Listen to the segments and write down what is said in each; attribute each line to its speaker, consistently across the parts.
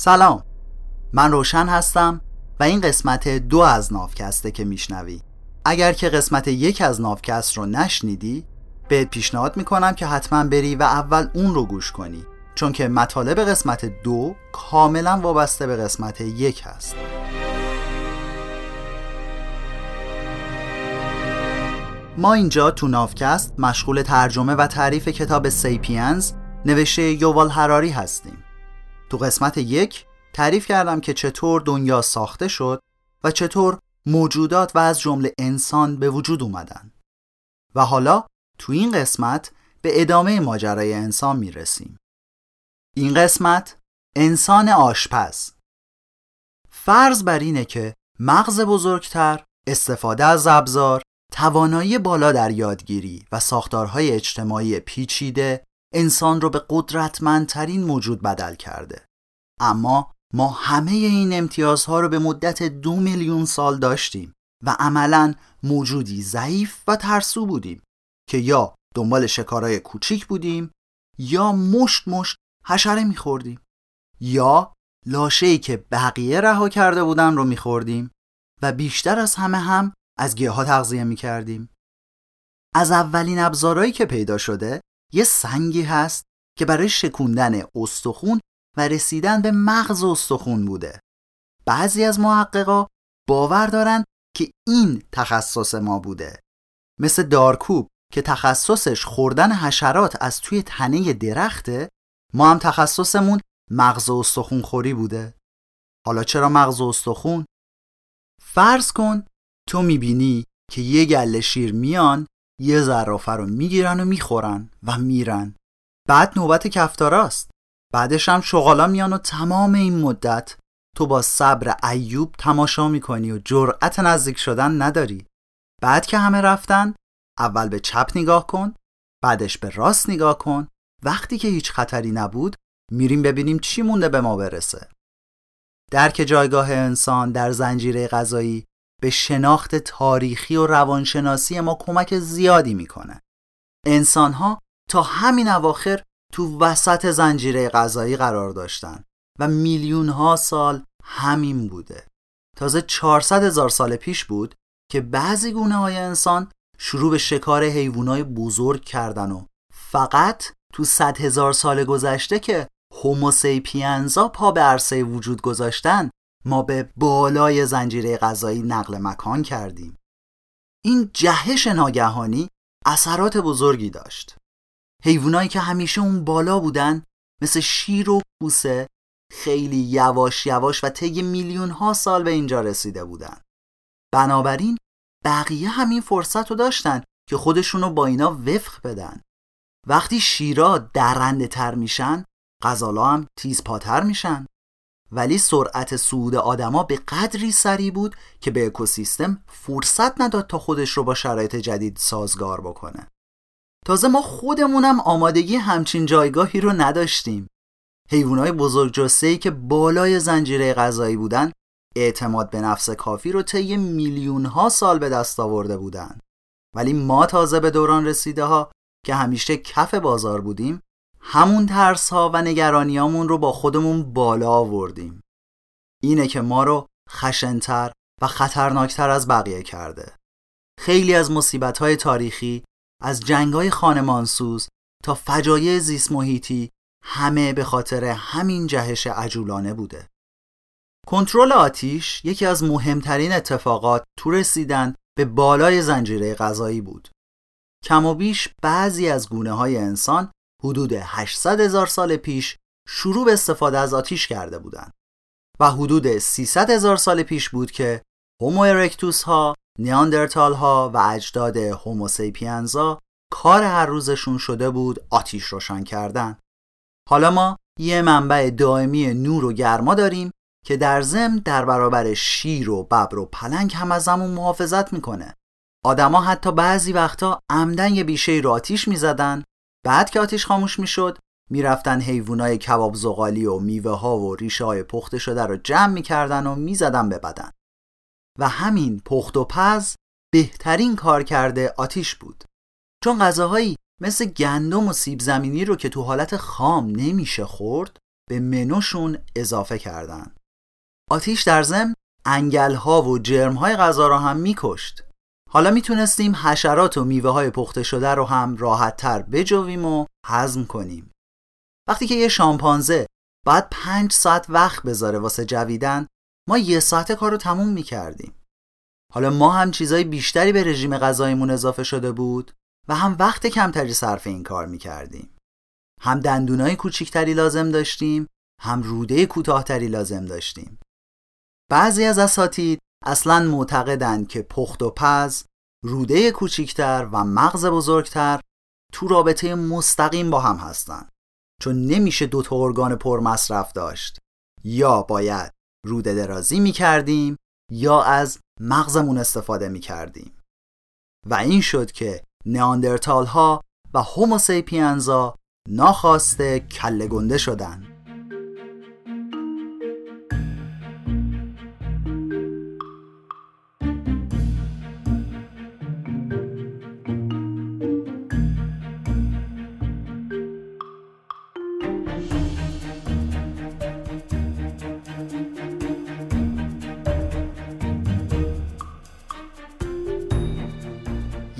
Speaker 1: سلام. من روشن هستم و این قسمت دو از نافکسته که میشنوی. اگر که قسمت یک از نافکست رو نشنیدی بهت پیشنهاد می‌کنم که حتما بری و اول اون رو گوش کنی چون که مطالب قسمت دو کاملا وابسته به قسمت یک هست. ما اینجا تو نافکست مشغول ترجمه و تعریف کتاب سیپینز نوشته یووال هراری هستیم. تو قسمت یک تعریف کردم که چطور دنیا ساخته شد و چطور موجودات و از جمله انسان به وجود اومدن. و حالا تو این قسمت به ادامه ماجرای انسان می‌رسیم. این قسمت انسان آشپز. فرض بر اینه که مغز بزرگتر استفاده از ابزار توانایی بالا در یادگیری و ساختارهای اجتماعی پیچیده انسان رو به قدرتمندترین موجود بدل کرده. اما ما همه این امتیازها رو به مدت دو میلیون سال داشتیم و عملا موجودی ضعیف و ترسو بودیم که یا دنبال شکارای کوچیک بودیم یا مشت مشت حشره میخوردیم یا لاشه‌ای که بقیه رها کرده بودن رو میخوردیم و بیشتر از همه هم از گیاها تغذیه می‌کردیم. از اولین ابزارهایی که پیدا شده یه سنگی هست که برای شکوندن استخون و رسیدن به مغز استخون بوده. بعضی از محققا باور دارن که این تخصص ما بوده. مثل دارکوب که تخصصش خوردن حشرات از توی تنه درخته ما هم تخصصمون مغز استخون خوری بوده. حالا چرا مغز استخون؟ فرض کن تو می‌بینی که یه گله شیر میان یه زرافه رو می‌گیرن و می‌خورن و میرن. بعد نوبت کفتاراست. بعدش هم شغالا میان و تمام این مدت تو با صبر ایوب تماشا می‌کنی و جرأت نزدیک شدن نداری. بعد که همه رفتن اول به چپ نگاه کن بعدش به راست نگاه کن. وقتی که هیچ خطری نبود میریم ببینیم چی مونده به ما برسه. درک جایگاه انسان در زنجیره غذایی به شناخت تاریخی و روانشناسی ما کمک زیادی می‌کنه. انسان ها تا همین اواخر تو وسط زنجیره غذایی قرار داشتن و میلیون ها سال همین بوده. تازه 400 هزار سال پیش بود که بعضی گونه های انسان شروع به شکار حیوانای بزرگ کردن و فقط تو 100 هزار سال گذشته که هوموسیپینزا پا به عرصه وجود گذاشتن ما به بالای زنجیره غذایی نقل مکان کردیم. این جهش ناگهانی اثرات بزرگی داشت. حیوانایی که همیشه اون بالا بودن مثل شیر و کوسه خیلی یواش یواش و طی میلیون ها سال به اینجا رسیده بودن. بنابراین بقیه همین فرصت رو داشتن که خودشونو با اینا وفق بدن. وقتی شیرا درنده تر میشن غزالا هم تیز پاتر میشن. ولی سرعت صعود آدما به قدری سریع بود که به اکوسیستم فرصت نداد تا خودش رو با شرایط جدید سازگار بکنه. تازه ما خودمونم آمادگی همچین جایگاهی رو نداشتیم. حیوانای بزرگ که بالای زنجیره غذایی بودن اعتماد به نفس کافی رو طی میلیون ها سال به دست آورده بودن. ولی ما تازه به دوران رسیده ها که همیشه کف بازار بودیم همون ترس ها و نگرانیامون رو با خودمون بالا آوردیم. اینه که ما رو خشنتر و خطرناکتر از بقیه کرده. خیلی از مصیبت های تاریخی از جنگ های خانمانسوز تا فجایع زیست محیطی همه به خاطر همین جهش عجولانه بوده. کنترل آتیش یکی از مهمترین اتفاقات تو رسیدن به بالای زنجیره غذایی بود. کم و بیش بعضی از گونه های انسان حدود 800 هزار سال پیش شروع به استفاده از آتیش کرده بودند و حدود 300 هزار سال پیش بود که هومو ارکتوس ها، نیاندرتال ها و اجداد هوموسیپینزا کار هر روزشون شده بود آتیش روشن کردن. حالا ما یه منبع دائمی نور و گرما داریم که در ضمن در برابر شیر و ببر و پلنگ هم از همون محافظت می‌کنه. آدما حتی بعضی وقتا عمدن یه بیشه رو آتیش می‌زدن بعد که آتیش خاموش می‌شد می‌رفتن حیوانای کباب زغالی و میوه ها و ریشه های پخته شده رو جمع می‌کردن و می‌زدن به بدن. و همین پخت و پز بهترین کار کرده آتیش بود. چون غذاهایی مثل گندم و سیب زمینی رو که تو حالت خام نمیشه خورد به منوشون اضافه کردن. آتیش در ضمن انگل ها و جرم های غذا را هم میکشت. حالا می‌تونستیم حشرات و میوه های پخته شده رو هم راحت تر بجویم و هضم کنیم. وقتی که یه شامپانزه باید پنج ساعت وقت بذاره واسه جویدن ما یه ساعت کار رو تموم می‌کردیم. حالا ما هم چیزای بیشتری به رژیم غذایمون اضافه شده بود و هم وقت کمتری صرف این کار می‌کردیم. هم دندونای کوچیکتری لازم داشتیم هم روده کوتاهتری لازم داشتیم. بعضی از اساتید اصلا معتقدند که پخت و پز روده کوچیکتر و مغز بزرگتر تو رابطه مستقیم با هم هستند چون نمیشه دو تا ارگان پر مصرف داشت. یا باید روده درازی می کردیم یا از مغزمون استفاده می کردیم و این شد که نیاندرتال ها و هوموسیپینزا ناخواسته کله گنده شدند.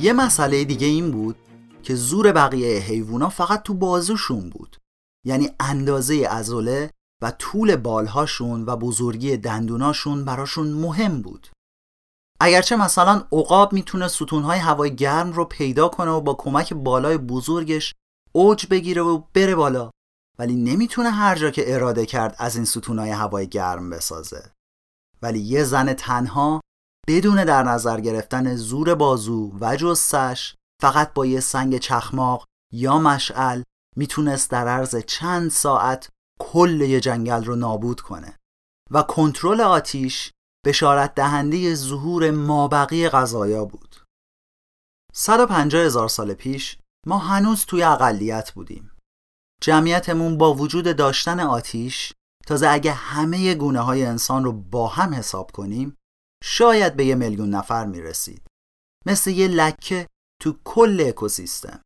Speaker 1: یه مسئله دیگه این بود که زور بقیه حیوونا فقط تو بازوشون بود. یعنی اندازه ازوله و طول بالهاشون و بزرگی دندوناشون براشون مهم بود. اگرچه مثلا عقاب می‌تونه ستونهای هوای گرم رو پیدا کنه و با کمک بالای بزرگش اوج بگیره و بره بالا ولی نمی‌تونه هر جا که اراده کرد از این ستونهای هوای گرم بسازه. ولی یه زن تنها بدون در نظر گرفتن زور بازو و جستش فقط با یه سنگ چخماق یا مشعل می‌تونست در عرض چند ساعت کل یه جنگل رو نابود کنه و کنترل آتیش بشارت دهنده ظهور مابقی غذایا بود. 150 هزار سال پیش ما هنوز توی اقلیت بودیم. جمعیتمون با وجود داشتن آتیش تازه اگه همه گونه های انسان رو با هم حساب کنیم شاید به یه میلیون نفر می‌رسید. مثل یه لکه تو کل اکوسیستم.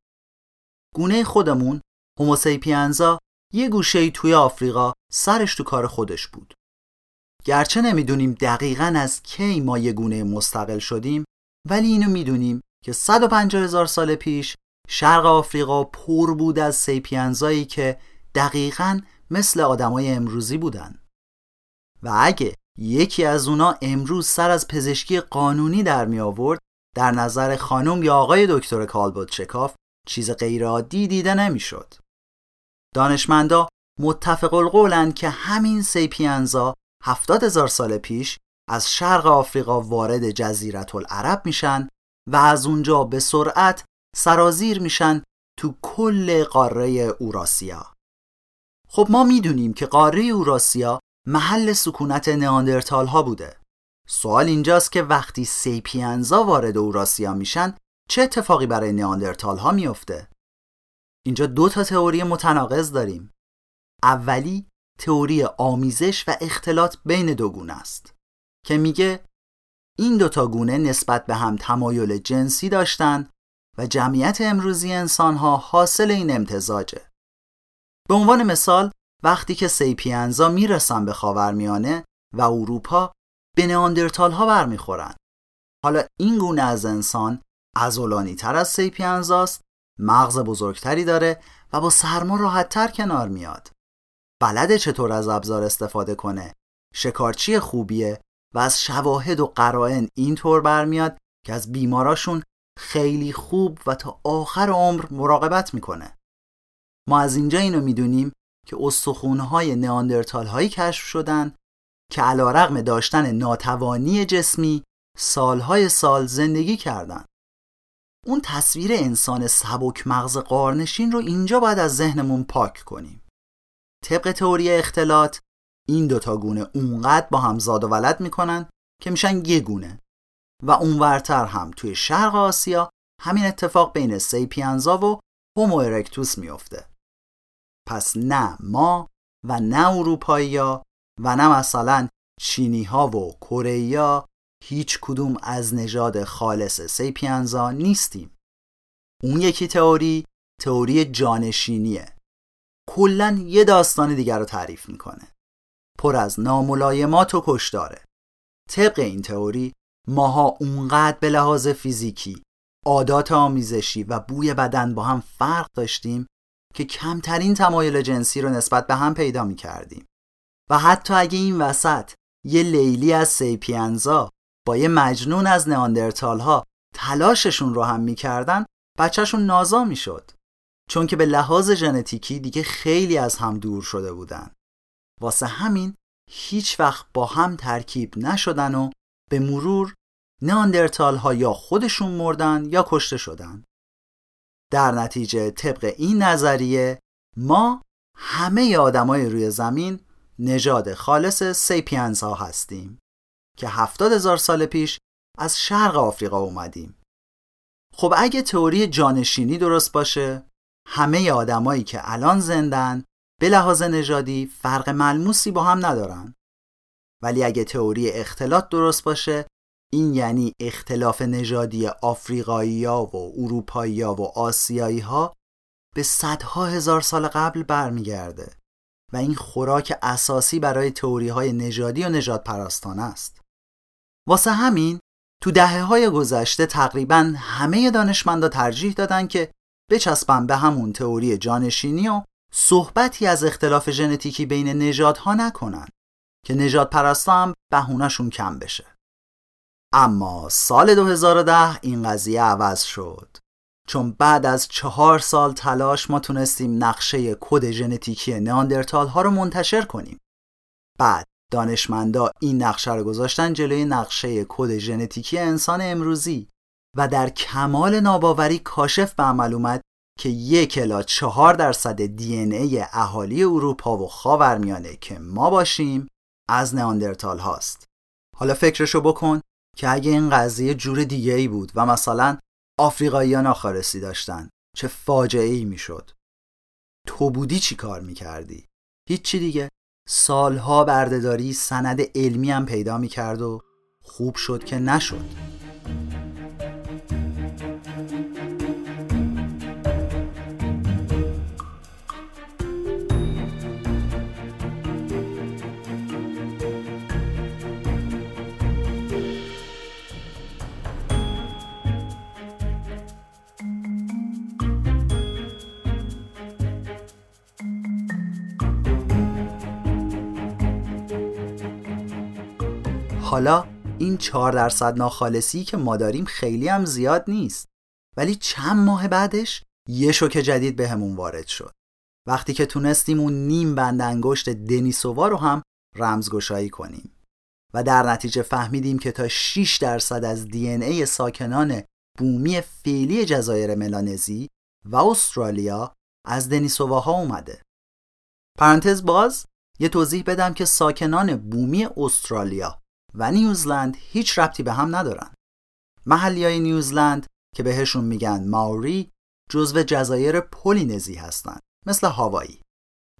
Speaker 1: گونه خودمون هوموسیپینزا یه گوشه توی آفریقا سرش تو کار خودش بود. گرچه نمی‌دونیم دقیقا از کی ما یه گونه مستقل شدیم ولی اینو می‌دونیم که 150 هزار سال پیش شرق آفریقا پر بود از سیپینزایی که دقیقا مثل آدمای امروزی بودن. و اگه یکی از اونا امروز سر از پزشکی قانونی در می آورد در نظر خانم یا آقای دکتر کالبوت چکاف چیز غیرعادی دیده نمی‌شد. دانشمندا متفق القولند که همین سیپینزا هفتاد هزار سال پیش از شرق آفریقا وارد جزیرت العرب میشن و از اونجا به سرعت سرازیر میشن تو کل قاره اوراسیا. خب ما می‌دونیم که قاره اوراسیا محل سکونت نیاندرتال ها بوده. سوال اینجاست که وقتی سیپینزا وارد اوراسیا میشن چه اتفاقی برای نیاندرتال ها میفته؟ اینجا دو تا تئوری متناقض داریم. اولی تئوری آمیزش و اختلاط بین دو گونه است که میگه این دوتا گونه نسبت به هم تمایل جنسی داشتن و جمعیت امروزی انسان ها حاصل این امتزاجه. به عنوان مثال وقتی که سیپینزا می‌رسن به خاورمیانه و اروپا به نئاندرتال ها برمیخورن. حالا این گونه از انسان ازولانی تر از سیپینزاست مغز بزرگتری داره و با سرما راحت تر کنار میاد. بلده چطور از ابزار استفاده کنه؟ شکارچی خوبیه و از شواهد و قرائن اینطور برمیاد که از بیماراشون خیلی خوب و تا آخر عمر مراقبت می‌کنه. ما از اینجا اینو می‌دونیم که استخونهای نیاندرتال هایی کشف شدن که علا رقم داشتن ناتوانی جسمی سالهای سال زندگی کردند. اون تصویر انسان سبک مغز قارنشین رو اینجا باید از ذهنمون پاک کنیم. طبق تئوری اختلاط این دوتا گونه اونقدر با هم زاد و ولد می‌کنن که میشن یه گونه و اونورتر هم توی شرق آسیا همین اتفاق بین سیپینزا و هومو ارکتوس میفته. پس نه ما و نه اروپایی و نه مثلا چینی ها و کره هیچ کدوم از نژاد خالص سیپینزا نیستیم. اون یکی تئوری تئوری جانشینیه. کلا یه داستان دیگر رو تعریف می‌کنه پر از ناملایمات و کشداره طبق این تئوری ماها اونقدر به لحاظ فیزیکی عادات آمیزشی و بوی بدن با هم فرق داشتیم که کمترین تمایل جنسی رو نسبت به هم پیدا می کردیم. و حتی اگه این وسط یه لیلی از سیپینزا با یه مجنون از ناندرتال ها تلاششون رو هم می‌کردن بچهشون نازا می‌شد. چون که به لحاظ ژنتیکی دیگه خیلی از هم دور شده بودن. واسه همین هیچ وقت با هم ترکیب نشدن و به مرور ناندرتال ها یا خودشون مردن یا کشته شدن. در نتیجه طبق این نظریه ما همه آدمای روی زمین نژاد خالص سیپینز ها هستیم که هفتاد هزار سال پیش از شرق آفریقا اومدیم. خب اگه تئوری جانشینی درست باشه همه آدمایی که الان زندن به لحاظ نژادی فرق ملموسی با هم ندارن. ولی اگه تئوری اختلاط درست باشه این یعنی اختلاف نژادی آفریقایی ها و اروپایی ها و آسیایی ها به صدها هزار سال قبل برمیگرده و این خوراک اساسی برای تئوری های نژادی و نجات پرستانه است. واسه همین تو دهه های گذشته تقریبا همه دانشمندا ترجیح دادن که بچسبن به همون تئوری جانشینی و صحبتی از اختلاف ژنتیکی بین نژادها نکنن که نجات پرستا هم بهونهشون کم بشه. اما سال 2010 این قضیه عوض شد چون بعد از چهار سال تلاش ما تونستیم نقشه کد ژنتیکی ناندرتال ها رو منتشر کنیم. بعد دانشمندا این نقشه رو گذاشتن جلوی نقشه کد ژنتیکی انسان امروزی و در کمال ناباوری کاشف به عمل اومد که یک الا چهار درصد دی ای اهالی اروپا و خاورمیانه که ما باشیم از ناندرتال هاست. حالا فکرشو بکن که اگه این قضیه جور دیگه ای بود و مثلا آفریقاییان آخارسی داشتن چه فاجعه ای می‌شد. تو بودی چی کار می‌کردی؟ هیچی دیگه. سالها بردهداری سند علمی هم پیدا می‌کرد و خوب شد که نشد. حالا این چهار درصد ناخالصی که ما داریم خیلی هم زیاد نیست. ولی چند ماه بعدش یه شوک جدید بهمون وارد شد. وقتی که تونستیم اون نیم بند انگشت دنیسووا رو هم رمزگشایی کنیم. و در نتیجه فهمیدیم که تا 6 درصد از دی ای ساکنان بومی فعلی جزایر ملانزی و استرالیا از دنیسوواها اومده. پرانتز باز یه توضیح بدم که ساکنان بومی استرالیا و نیوزلند هیچ ربطی به هم ندارن. محلی های نیوزلند که بهشون میگن ماوری جزو جزایر پولینزی هستن مثل هاوایی.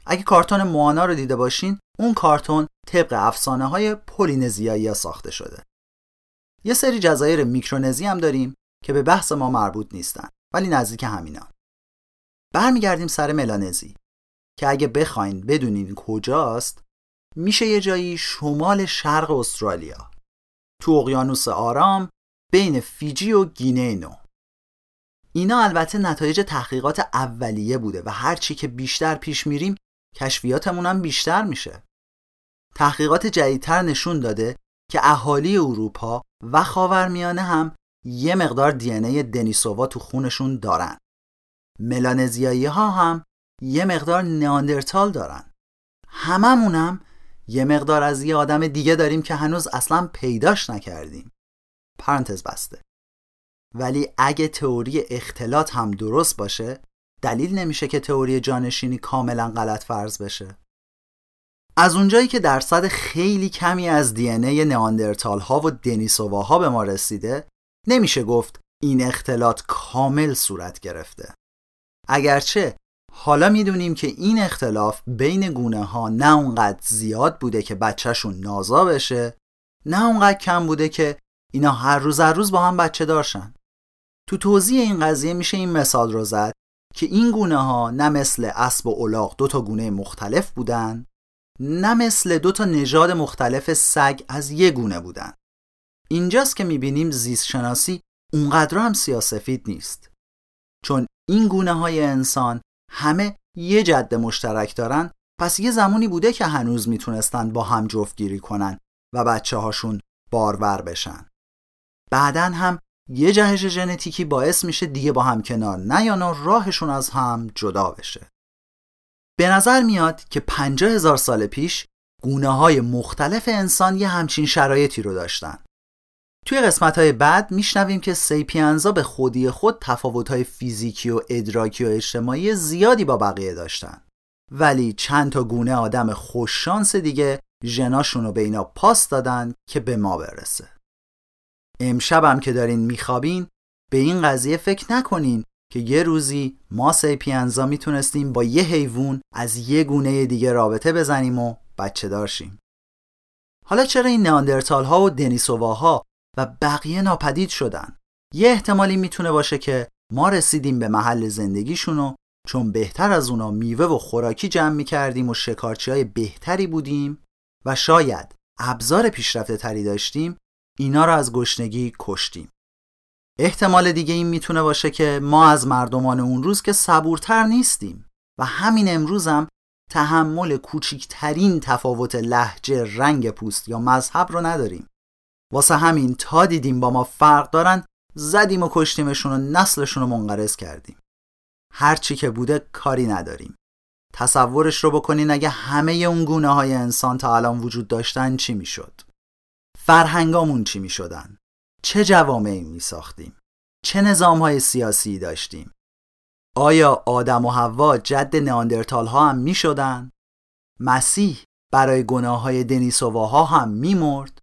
Speaker 1: اگه کارتون موانا رو دیده باشین اون کارتون طبق افسانه های پولینزیایی ساخته شده. یه سری جزایر میکرونزی هم داریم که به بحث ما مربوط نیستن ولی نزدیک همینا. برمیگردیم سر ملانزی که اگه بخواین بدونین کجاست میشه یه جایی شمال شرق استرالیا. تو اقیانوس آرام بین فیجی و گینه نو اینا البته نتایج تحقیقات اولیه بوده و هرچی که بیشتر پیش میریم کشفیاتمون هم بیشتر میشه. تحقیقات جدیدتر نشون داده که اهالی اروپا و خاورمیانه هم یه مقدار دی ای دنیسووا تو خونشون دارن. ملانزیایی ها هم یه مقدار نیاندرتال دارن. هممونم یه مقدار از یه آدم دیگه داریم که هنوز اصلا پیداش نکردیم. پرانتز بسته. ولی اگه تئوری اختلاط هم درست باشه دلیل نمیشه که تئوری جانشینی کاملا غلط فرض بشه. از اونجایی که درصد خیلی کمی از دی ای نئاندرتال ها و دنیسوواها به ما رسیده نمیشه گفت این اختلاط کامل صورت گرفته. اگرچه حالا می‌دونیم که این اختلاف بین گونه ها نه اونقدر زیاد بوده که بچهشون نازا بشه نه اونقدر کم بوده که اینا هر روز هر روز با هم بچه دارشن. تو توضیح این قضیه میشه این مثال رو زد که این گونه ها نه مثل اسب و الاغ دو تا گونه مختلف بودن نه مثل دو تا نژاد مختلف سگ از یه گونه بودن. اینجاست که می‌بینیم زیست شناسی اونقدر هم سیاسفید نیست. چون این گونه های انسان همه یه جد مشترک دارن پس یه زمانی بوده که هنوز می‌تونستن با هم جفتگیری کنن و بچه هاشون بارور بشن. بعدا هم یه جهش ژنتیکی باعث میشه دیگه با هم کنار نیان راهشون از هم جدا بشه. به نظر میاد که پنجاه هزار سال پیش گونه های مختلف انسان یه همچین شرایطی رو داشتن. توی قسمت های بعد میشنویم که سیپینزا به خودی خود تفاوت های فیزیکی و ادراکی و اجتماعی زیادی با بقیه داشتن. ولی چند تا گونه آدم خوششانس دیگه ژناشون رو به اینا پاس دادن که به ما برسه. امشبم که دارین میخوابین به این قضیه فکر نکنین که یه روزی ما سیپینزا می‌تونستیم با یه حیوان از یه گونه دیگه رابطه بزنیم و بچه دارشیم. حالا چرا این ناندرتال ها و دنیسوواها و بقیه ناپدید شدن. یه احتمالی می‌تونه باشه که ما رسیدیم به محل زندگیشون و چون بهتر از اونا میوه و خوراکی جمع می‌کردیم و شکارچی های بهتری بودیم و شاید ابزار پیشرفته تری داشتیم اینا رو از گشنگی کشتیم. احتمال دیگه این می‌تونه باشه که ما از مردمان اون روز که صبورتر نیستیم و همین امروزم تحمل کوچکترین تفاوت لحجه رنگ پوست یا مذهب رو نداریم. واسه همین تا دیدیم با ما فرق دارن زدیم و کشتیمشون و نسلشون رو منقرض کردیم. هرچی که بوده کاری نداریم. تصورش رو بکنین اگه همه اون گونه های انسان تا الان وجود داشتن چی می‌شد؟ فرهنگامون چی می‌شدن؟ چه جوامعی می ساختیم چه نظام های سیاسی داشتیم؟ آیا آدم و حوا جد نیاندرتال ها هم می شدن؟ مسیح برای گناه های دنیسوواها هم می مرد؟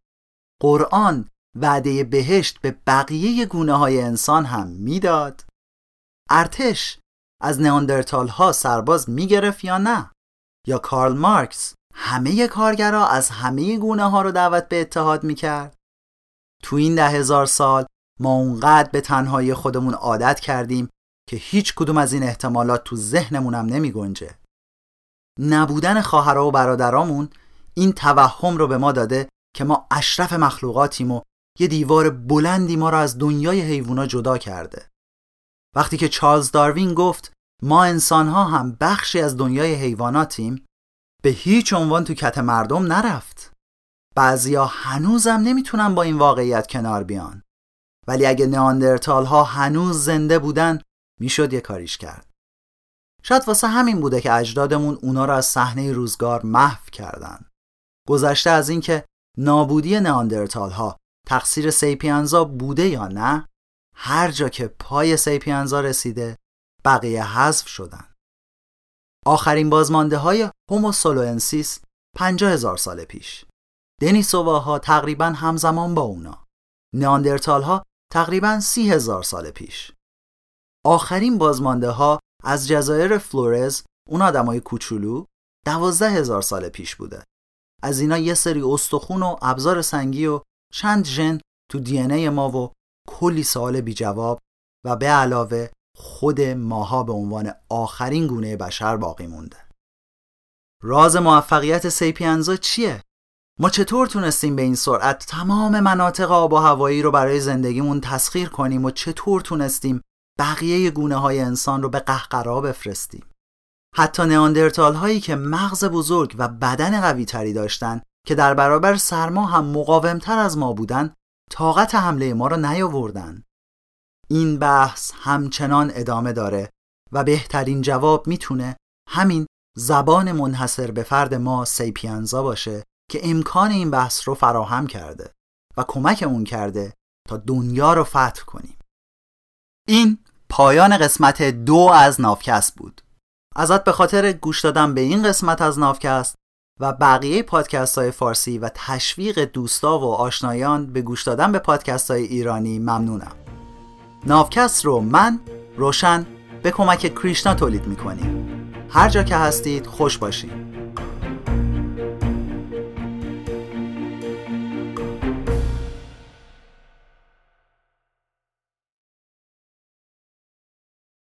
Speaker 1: قرآن وعده بهشت به بقیه گونه های انسان هم می‌داد؟ ارتش از نیاندرتال ها سرباز می گرفت یا نه؟ یا کارل مارکس همه کارگرا از همه گونه ها رو دعوت به اتحاد می کرد؟ تو این ده هزار سال ما اونقدر به تنهایی خودمون عادت کردیم که هیچ کدوم از این احتمالات تو ذهنمونم نمی گنجه. نبودن خواهرها و برادرامون این توهم رو به ما داده که ما اشرف مخلوقاتیم و یه دیوار بلندی ما رو از دنیای حیوونا جدا کرده. وقتی که چارلز داروین گفت ما انسانها هم بخشی از دنیای حیواناتیم به هیچ عنوان تو کت مردم نرفت. بعضیا هنوزم نمی‌تونن با این واقعیت کنار بیان. ولی اگه نیاندرتال ها هنوز زنده بودن می‌شد یه کاریش کرد. شاید واسه همین بوده که اجدادمون اونا رو از صحنه روزگار محو کردن. گذشته از اینکه نابودی نیاندرتال ها تقصیر سیپینزا بوده یا نه هر جا که پای سیپینزا رسیده بقیه حذف شدن. آخرین بازمانده های Homo soloensis پنجاه هزار سال پیش. دنیسوواها تقریبا همزمان با اونا. نیاندرتال ها تقریبا سی هزار سال پیش. آخرین بازمانده ها از جزایر فلورز اون آدمای کوچولو دوازده هزار سال پیش بوده. از اینا یه سری استخون و ابزار سنگی و چند ژن تو DNA ما و کلی سوال بی جواب و به علاوه خود ماها به عنوان آخرین گونه بشر باقی مونده. راز موفقیت سیپینزا چیه؟ ما چطور تونستیم به این سرعت تمام مناطق آب و هوایی رو برای زندگیمون تسخیر کنیم و چطور تونستیم بقیه گونه های انسان رو به قهقرا بفرستیم؟ حتی نیاندرتال هایی که مغز بزرگ و بدن قوی تری داشتن که در برابر سرما هم مقاومتر از ما بودن طاقت حمله ما را نیاوردن. این بحث همچنان ادامه داره و بهترین جواب می‌تونه همین زبان منحصر به فرد ما سیپینزا باشه که امکان این بحث رو فراهم کرده و کمک اون کرده تا دنیا رو فتح کنیم. این پایان قسمت دو از نافکست بود. ازت به خاطر گوش دادن به این قسمت از نافکست و بقیه پادکست های فارسی و تشویق دوستا و آشنایان به گوش دادن به پادکست های ایرانی ممنونم. نافکست رو من روشن به کمک کریشنا تولید می‌کنیم. هر جا که هستید خوش باشید.